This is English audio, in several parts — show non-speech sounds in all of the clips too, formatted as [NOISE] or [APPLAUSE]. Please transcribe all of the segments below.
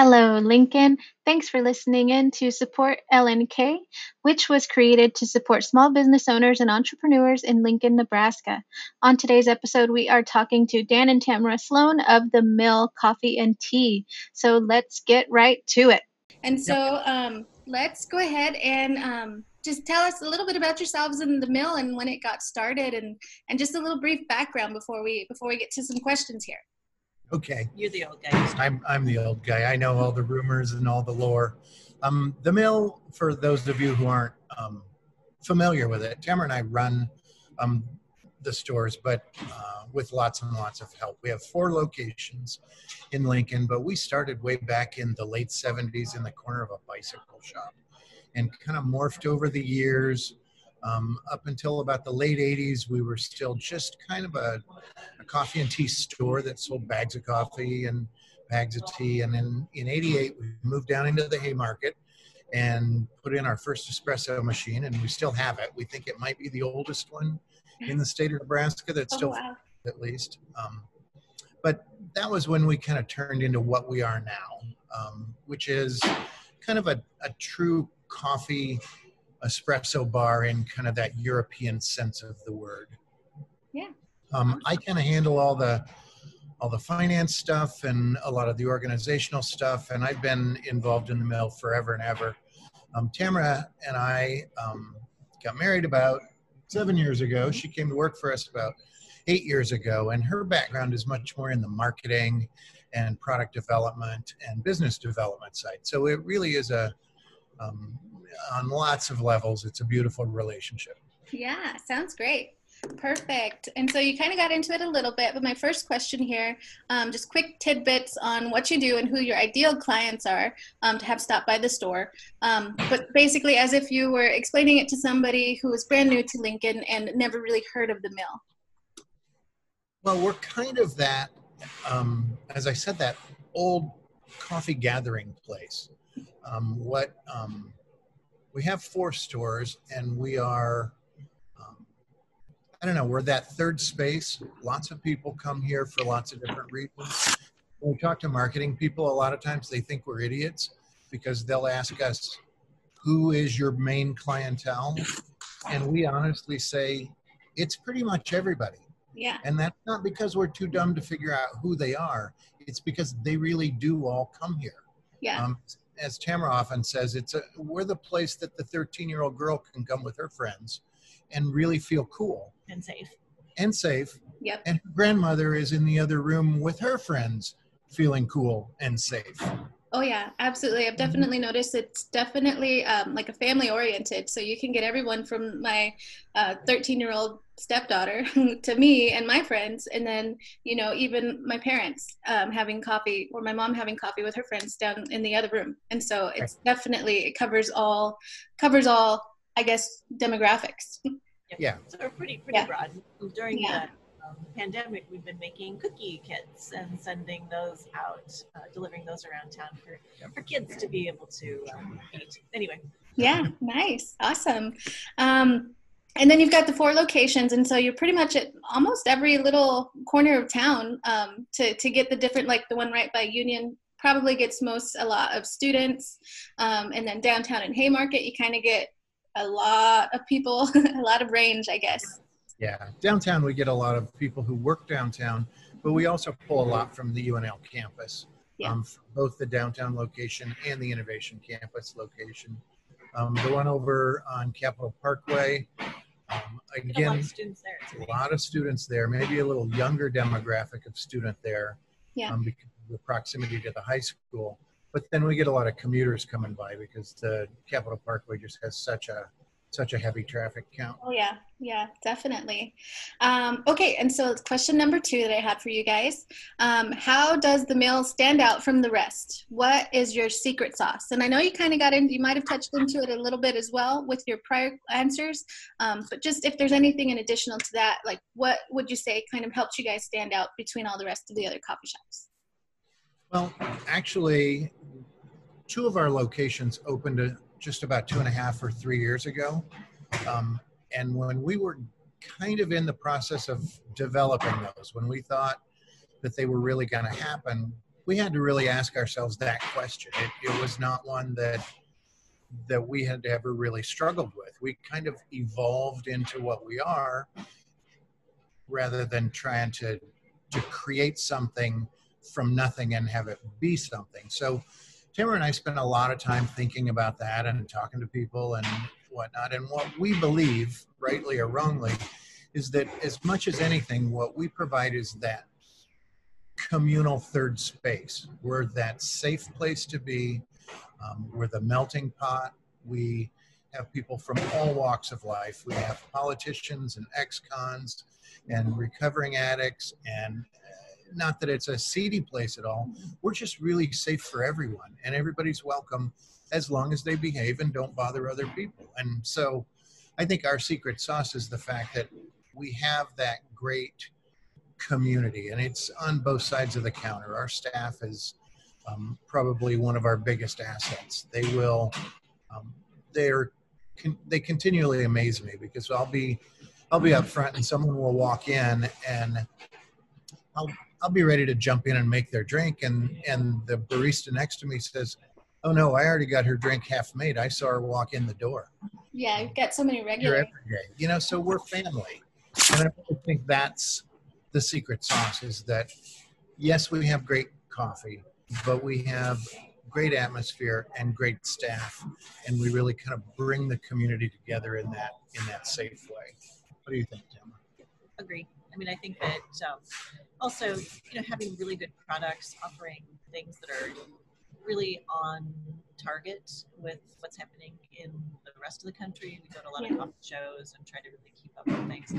Hello, Lincoln. Thanks for listening in to Support LNK, which was created to support small business owners and entrepreneurs in Lincoln, Nebraska. On today's episode, we are talking to Dan and Tamara Sloan of the Mill Coffee and Tea. So let's get right to it. And so um, let's go ahead and um, just tell us a little bit about yourselves in the mill and when it got started, and and just a little brief background before we before we get to some questions here. Okay. You're the old guy. I'm I'm the old guy. I know all the rumors and all the lore. Um, the mill, for those of you who aren't um, familiar with it, Tamara and I run um, the stores, but uh, with lots and lots of help. We have four locations in Lincoln, but we started way back in the late 70s in the corner of a bicycle shop and kind of morphed over the years. Um, up until about the late 80s, we were still just kind of a, a, coffee and tea store that sold bags of coffee and bags of tea. And then in 88, we moved down into the Haymarket and put in our first espresso machine, and we still have it. We think it might be the oldest one in the state of Nebraska that's still, oh, wow. at least. Um, but that was when we kind of turned into what we are now, um, which is kind of a, a true coffee espresso bar in kind of that European sense of the word. Yeah. Um, I kind of handle all the all the finance stuff and a lot of the organizational stuff, and I've been involved in the mill forever and ever. Um, Tamara and I um, got married about seven years ago. She came to work for us about eight years ago, and her background is much more in the marketing and product development and business development side. So it really is a um, on lots of levels, it's a beautiful relationship. Yeah, sounds great. Perfect. And so you kind of got into it a little bit, but my first question here, um, just quick tidbits on what you do and who your ideal clients are um, to have stopped by the store. Um, but basically, as if you were explaining it to somebody who was brand new to Lincoln and never really heard of the mill. Well, we're kind of that, um, as I said, that old coffee gathering place. Um, what um, we have four stores and we are um, i don't know we're that third space. Lots of people come here for lots of different reasons. When we talk to marketing people a lot of times they think we're idiots because they'll ask us who is your main clientele? And we honestly say it's pretty much everybody. Yeah. And that's not because we're too dumb to figure out who they are. It's because they really do all come here. Yeah. Um, as Tamara often says, it's a, we're the place that the 13 year old girl can come with her friends and really feel cool and safe. And safe. Yep. And her grandmother is in the other room with her friends feeling cool and safe. Oh yeah, absolutely. I've definitely noticed it's definitely um, like a family oriented. So you can get everyone from my 13 uh, year old stepdaughter [LAUGHS] to me and my friends, and then you know even my parents um, having coffee or my mom having coffee with her friends down in the other room. And so it's right. definitely it covers all covers all I guess demographics. Yeah. So we're pretty pretty yeah. broad during yeah. the um, pandemic, we've been making cookie kits and sending those out, uh, delivering those around town for, for kids to be able to um, eat. Anyway. Yeah, nice. Awesome. Um, and then you've got the four locations, and so you're pretty much at almost every little corner of town um, to, to get the different, like the one right by Union probably gets most a lot of students um, and then downtown in haymarket you kind of get a lot of people [LAUGHS] a lot of range i guess yeah, downtown we get a lot of people who work downtown, but we also pull a lot from the UNL campus, yeah. um, both the downtown location and the innovation campus location. Um, the one over on Capitol Parkway, um, again, a lot, of students there. a lot of students there, maybe a little younger demographic of student there yeah. um, because of the proximity to the high school. But then we get a lot of commuters coming by because the Capitol Parkway just has such a such a heavy traffic count. Oh yeah, yeah, definitely. Um, okay, and so question number two that I had for you guys: um, How does the mill stand out from the rest? What is your secret sauce? And I know you kind of got in, you might have touched into it a little bit as well with your prior answers, um, but just if there's anything in additional to that, like what would you say kind of helps you guys stand out between all the rest of the other coffee shops? Well, actually, two of our locations opened just about two and a half or three years ago. Um, and when we were kind of in the process of developing those, when we thought that they were really going to happen, we had to really ask ourselves that question. It, it was not one that that we had ever really struggled with. We kind of evolved into what we are rather than trying to to create something from nothing and have it be something. So Tamara and I spent a lot of time thinking about that and talking to people and whatnot. And what we believe, rightly or wrongly, is that as much as anything, what we provide is that communal third space. We're that safe place to be. Um, we're the melting pot. We have people from all walks of life. We have politicians and ex-cons and recovering addicts and uh, not that it's a seedy place at all. We're just really safe for everyone and everybody's welcome as long as they behave and don't bother other people. And so I think our secret sauce is the fact that we have that great community and it's on both sides of the counter. Our staff is um, probably one of our biggest assets. They will, um, they're, con- they continually amaze me because I'll be, I'll be up front and someone will walk in and I'll, I'll be ready to jump in and make their drink. And, and the barista next to me says, Oh no, I already got her drink half made. I saw her walk in the door. Yeah, you've got so many regulars. You know, so we're family. And I think that's the secret sauce is that yes, we have great coffee, but we have great atmosphere and great staff, and we really kind of bring the community together in that in that safe way. What do you think, Tim? Agree. I mean, I think that um, also, you know, having really good products, offering things that are really on target with what's happening in the rest of the country. We go to a lot yeah. of coffee shows and try to really keep up with things.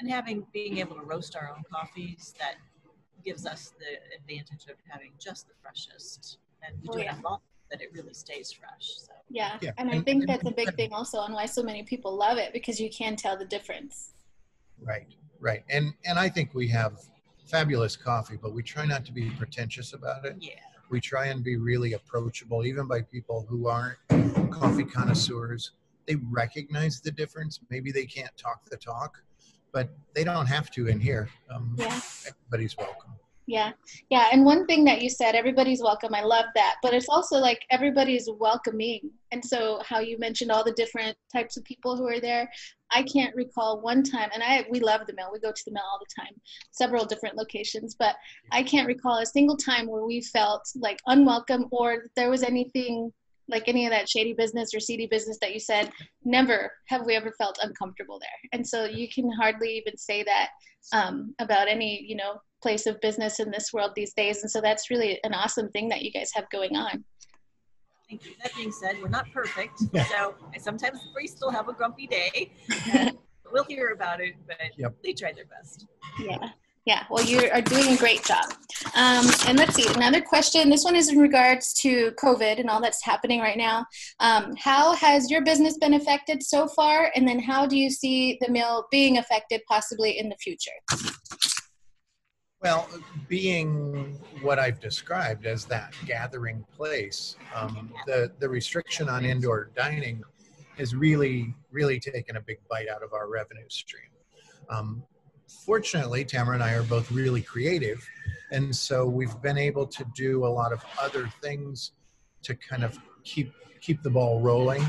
And having being able to roast our own coffees that gives us the advantage of having just the freshest and we oh, do yeah. it long that it really stays fresh. So yeah, yeah. and I think that's a big thing also on why so many people love it because you can tell the difference. Right, right, and and I think we have fabulous coffee, but we try not to be pretentious about it. Yeah we try and be really approachable, even by people who aren't coffee connoisseurs. They recognize the difference. Maybe they can't talk the talk, but they don't have to in here. Um, yeah. Everybody's welcome. Yeah. Yeah. And one thing that you said, everybody's welcome. I love that. But it's also like everybody's welcoming. And so how you mentioned all the different types of people who are there. I can't recall one time, and I we love the mill. We go to the mill all the time, several different locations, but I can't recall a single time where we felt like unwelcome or there was anything like any of that shady business or seedy business that you said. Never have we ever felt uncomfortable there, and so you can hardly even say that um, about any you know place of business in this world these days, and so that's really an awesome thing that you guys have going on. Thank you. That being said, we're not perfect. [LAUGHS] Yeah. So sometimes we still have a grumpy day. [LAUGHS] [LAUGHS] we'll hear about it, but yep. they try their best. Yeah. Yeah, well, you are doing a great job. Um, and let's see, another question. This one is in regards to COVID and all that's happening right now. Um, how has your business been affected so far? And then how do you see the mill being affected possibly in the future? Well, being what I've described as that gathering place, um, the, the restriction on indoor dining has really, really taken a big bite out of our revenue stream. Um, fortunately, Tamara and I are both really creative, and so we've been able to do a lot of other things to kind of keep keep the ball rolling.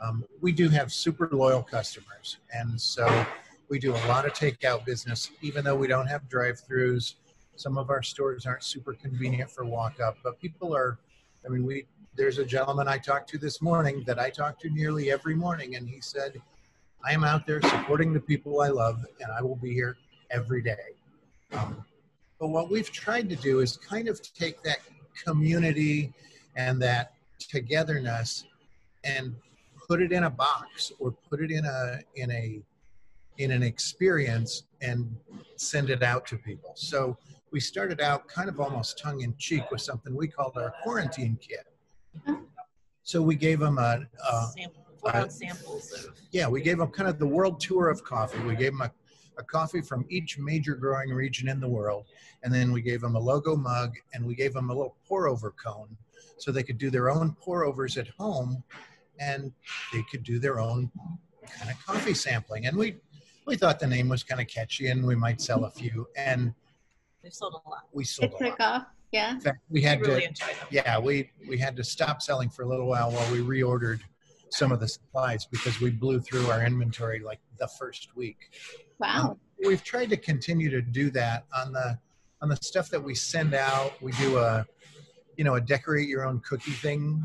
Um, we do have super loyal customers, and so we do a lot of takeout business, even though we don't have drive-throughs. Some of our stores aren't super convenient for walk-up, but people are. I mean, we there's a gentleman I talked to this morning that I talk to nearly every morning, and he said, "I am out there supporting the people I love, and I will be here every day." Um, but what we've tried to do is kind of take that community and that togetherness and put it in a box or put it in a in a in an experience and send it out to people. So we started out kind of almost tongue in cheek with something we called our quarantine kit. So we gave them a, a, a samples of. Yeah, we gave them kind of the world tour of coffee. We gave them a, a coffee from each major growing region in the world, and then we gave them a logo mug, and we gave them a little pour over cone, so they could do their own pour overs at home, and they could do their own kind of coffee sampling. And we we thought the name was kind of catchy and we might sell a few. And we sold a lot. We sold it a lot. Off. Yeah. In fact, we had we really to, enjoy them. yeah, we, we had to stop selling for a little while while we reordered some of the supplies because we blew through our inventory like the first week. Wow. Um, we've tried to continue to do that on the on the stuff that we send out. We do a you know a decorate your own cookie thing.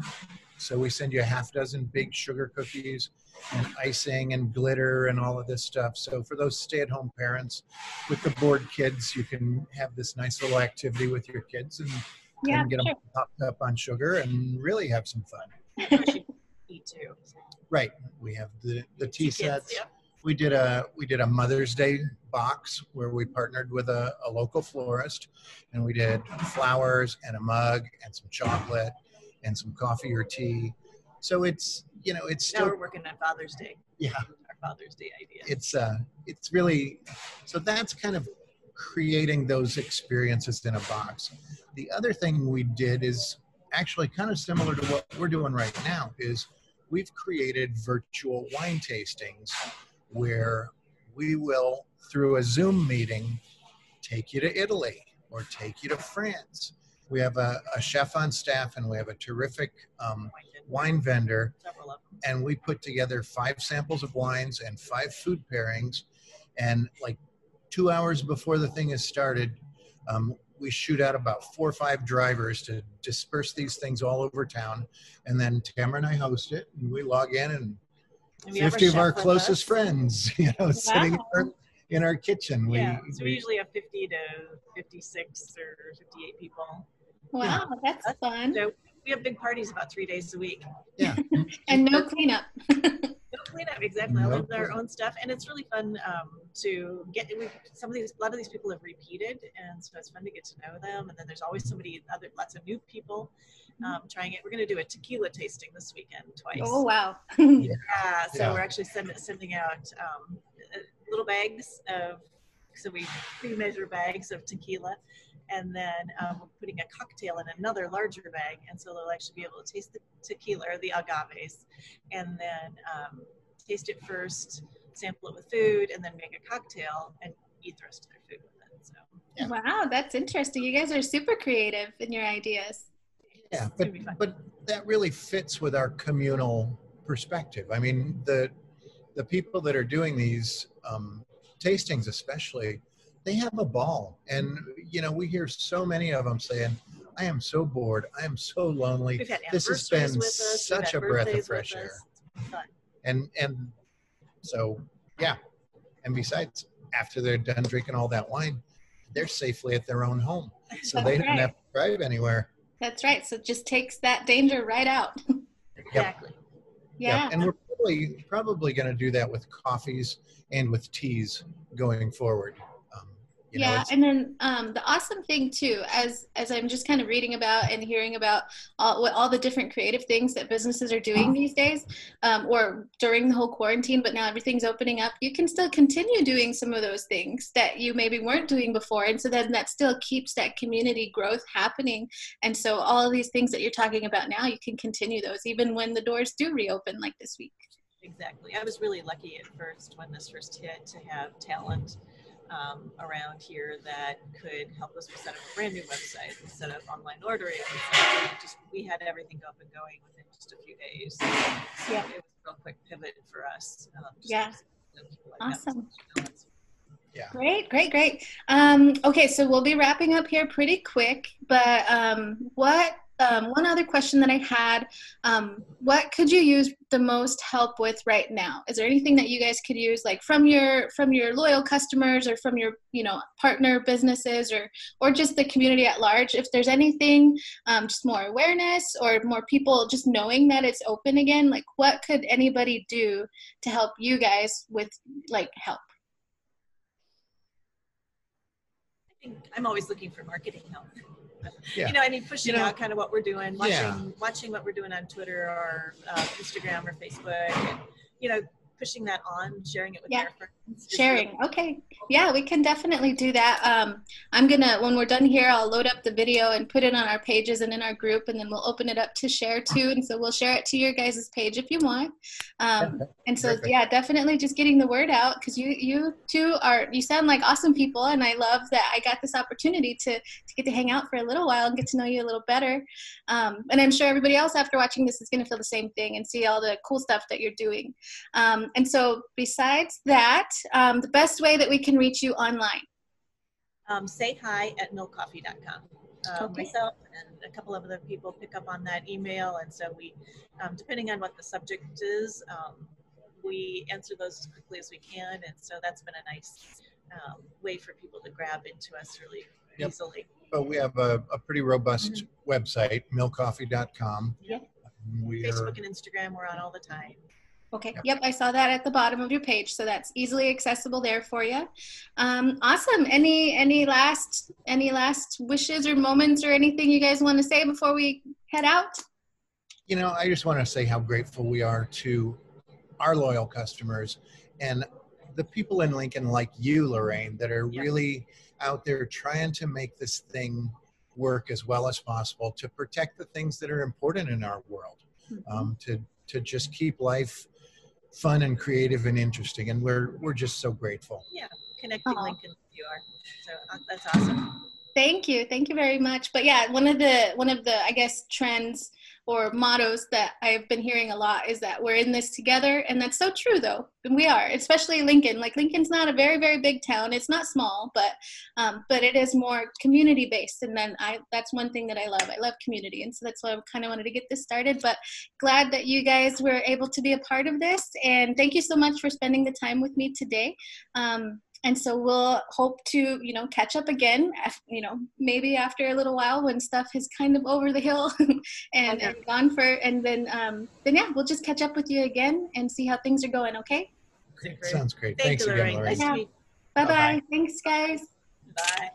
So we send you a half dozen big sugar cookies and icing and glitter and all of this stuff. So for those stay-at-home parents with the bored kids, you can have this nice little activity with your kids and, Yeah. and get sure. them popped up on sugar and really have some fun. Especially too. Right. We have the the tea Kids, sets. yeah. we did a we did a mother's day box where we partnered with a, a local florist and we did flowers and a mug and some chocolate and some coffee or tea so it's you know it's Now still we're working on Father's Day. yeah Our Father's Day idea. it's uh it's really so that's kind of creating those experiences in a box the other thing we did is actually kind of similar to what we're doing right now is we've created virtual wine tastings where we will through a zoom meeting take you to italy or take you to france we have a, a chef on staff and we have a terrific um, wine vendor Several of them. and we put together five samples of wines and five food pairings and like two hours before the thing is started um, we shoot out about four or five drivers to disperse these things all over town and then tamara and i host it and we log in and And we have 50 of our closest us. friends [LAUGHS] you know sitting in our, in our kitchen we, yeah, so we we- usually have 50 to 56 or 58 people. Wow. That's fun. So we have big parties about three days a week. yeah [LAUGHS] And no cleanup. [LAUGHS] No cleanup, exactly. All No of their own stuff, and it's really fun um, to get. We, some of these, a lot of these people have repeated, and so it's fun to get to know them. And then there's always somebody, other lots of new people um, trying it. We're going to do a tequila tasting this weekend twice. Oh, wow. Yeah, [LAUGHS] so Yeah. we're actually send, sending out um, uh, little bags of, so we pre-measure bags of tequila, and then um, we're putting a cocktail in another larger bag, and so they'll actually be able to taste the tequila or the agaves, and then um, taste it first, sample it with food, and then make a cocktail and eat the rest of their food with it. So Yeah. Wow. That's interesting. You guys are super creative in your ideas. Yeah, but gonna be fun. but that really fits with our communal perspective. I mean, the the people that are doing these um, tastings, especially, they have a ball, and mm-hmm. you know, we hear so many of them saying, "I am so bored. I am so lonely." This has been with us, we've such a breath of fresh air. us. It's fun. And and so, yeah, and besides, after they're done drinking all that wine, they're safely at their own home, so That's they don't right. have to drive anywhere. That's right. So it just takes that danger right out. [LAUGHS] Exactly. Yeah. And we're probably probably going to do that with coffees and with teas going forward. You yeah, it's- and then um, the awesome thing too, as as I'm just kind of reading about and hearing about all what all the different creative things that businesses are doing these days, um, or during the whole quarantine, but now everything's opening up. You can still continue doing some of those things that you maybe weren't doing before, and so then that still keeps that community growth happening. And so all of these things that you're talking about now, you can continue those even when the doors do reopen, like this week. Exactly. I was really lucky at first when this first hit to have talent um, around here that could help us. Set up a brand new website. instead of online ordering. We, set just we had everything up and going within just a few days. So Yeah. it was a real quick pivot for us. Um, Yeah. because of people like. Awesome. yeah. Great, great, great. Um, okay, so we'll be wrapping up here pretty quick, but um, what um, one other question that I had, um, what could you use the most help with right now? Is there anything that you guys could use, like from your from your loyal customers or from your you know partner businesses or or just the community at large? If there's anything, um, just more awareness or more people just knowing that it's open again, like what could anybody do to help you guys with like help? I think I'm always looking for marketing help. Yeah. You know, I mean, pushing You know- out kind of what we're doing, watching, Yeah. watching what we're doing on Twitter or uh, Instagram or Facebook. And, you know, pushing that on, sharing it with Yeah. our friends. Sharing. Okay. Yeah, we can definitely do that. Um, I'm gonna when we're done here, I'll load up the video and put it on our pages and in our group, and then we'll open it up to share too. And so we'll share it to your guys' page if you want. Um, and so Perfect. yeah, definitely just getting the word out because you you two are you sound like awesome people, and I love that I got this opportunity to to get to hang out for a little while and get to know you a little better. Um, and I'm sure everybody else after watching this is gonna feel the same thing and see all the cool stuff that you're doing. Um, and so, besides that, um, the best way that we can reach you online. um, say hi at millcoffee.com. Um, Okay. Myself and a couple of other people pick up on that email, and so we, um, depending on what the subject is, um, we answer those as quickly as we can, and so that's been a nice um, way for people to grab into us really Yep. easily. But we have a, a pretty robust website, millcoffee.com. Yeah. We are, Facebook and Instagram, we're on all the time. Okay. Yep. Yep, I saw that at the bottom of your page, so that's easily accessible there for you. Um, awesome. Any any last any last wishes or moments or anything you guys want to say before we head out? you know, I just want to say how grateful we are to our loyal customers and the people in Lincoln like you, Lorraine, that are Yeah. really out there trying to make this thing work as well as possible to protect the things that are important in our world, um, to to just keep life fun and creative and interesting. And we're we're just so grateful. Yeah, connecting Aw. Lincoln, you are. So uh, that's awesome. Thank you. Thank you very much. But yeah, one of the one of the I guess trends or mottos that I've been hearing a lot is that we're in this together and that's so true though. And we are, especially Lincoln. Like Lincoln's not a very very big town. It's not small, but um, but it is more community based and then I that's one thing that I love. I love community and so that's why I kind of wanted to get this started, but glad that you guys were able to be a part of this and thank you so much for spending the time with me today. Um, and so we'll hope to you know catch up again you know maybe after a little while when stuff is kind of over the hill [LAUGHS] and, Okay. and gone for and then um then yeah we'll just catch up with you again and see how things are going okay Great. Sounds great. Thank Thanks you, again, Lorraine. Lorraine. Nice bye bye Bye-bye. thanks guys Bye.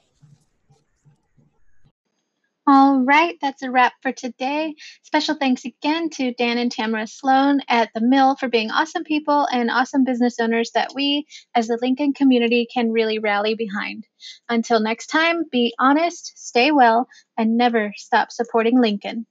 All right, that's a wrap for today. Special thanks again to Dan and Tamara Sloan at the Mill for being awesome people and awesome business owners that we, as the Lincoln community, can really rally behind. Until next time, be honest, stay well, and never stop supporting Lincoln.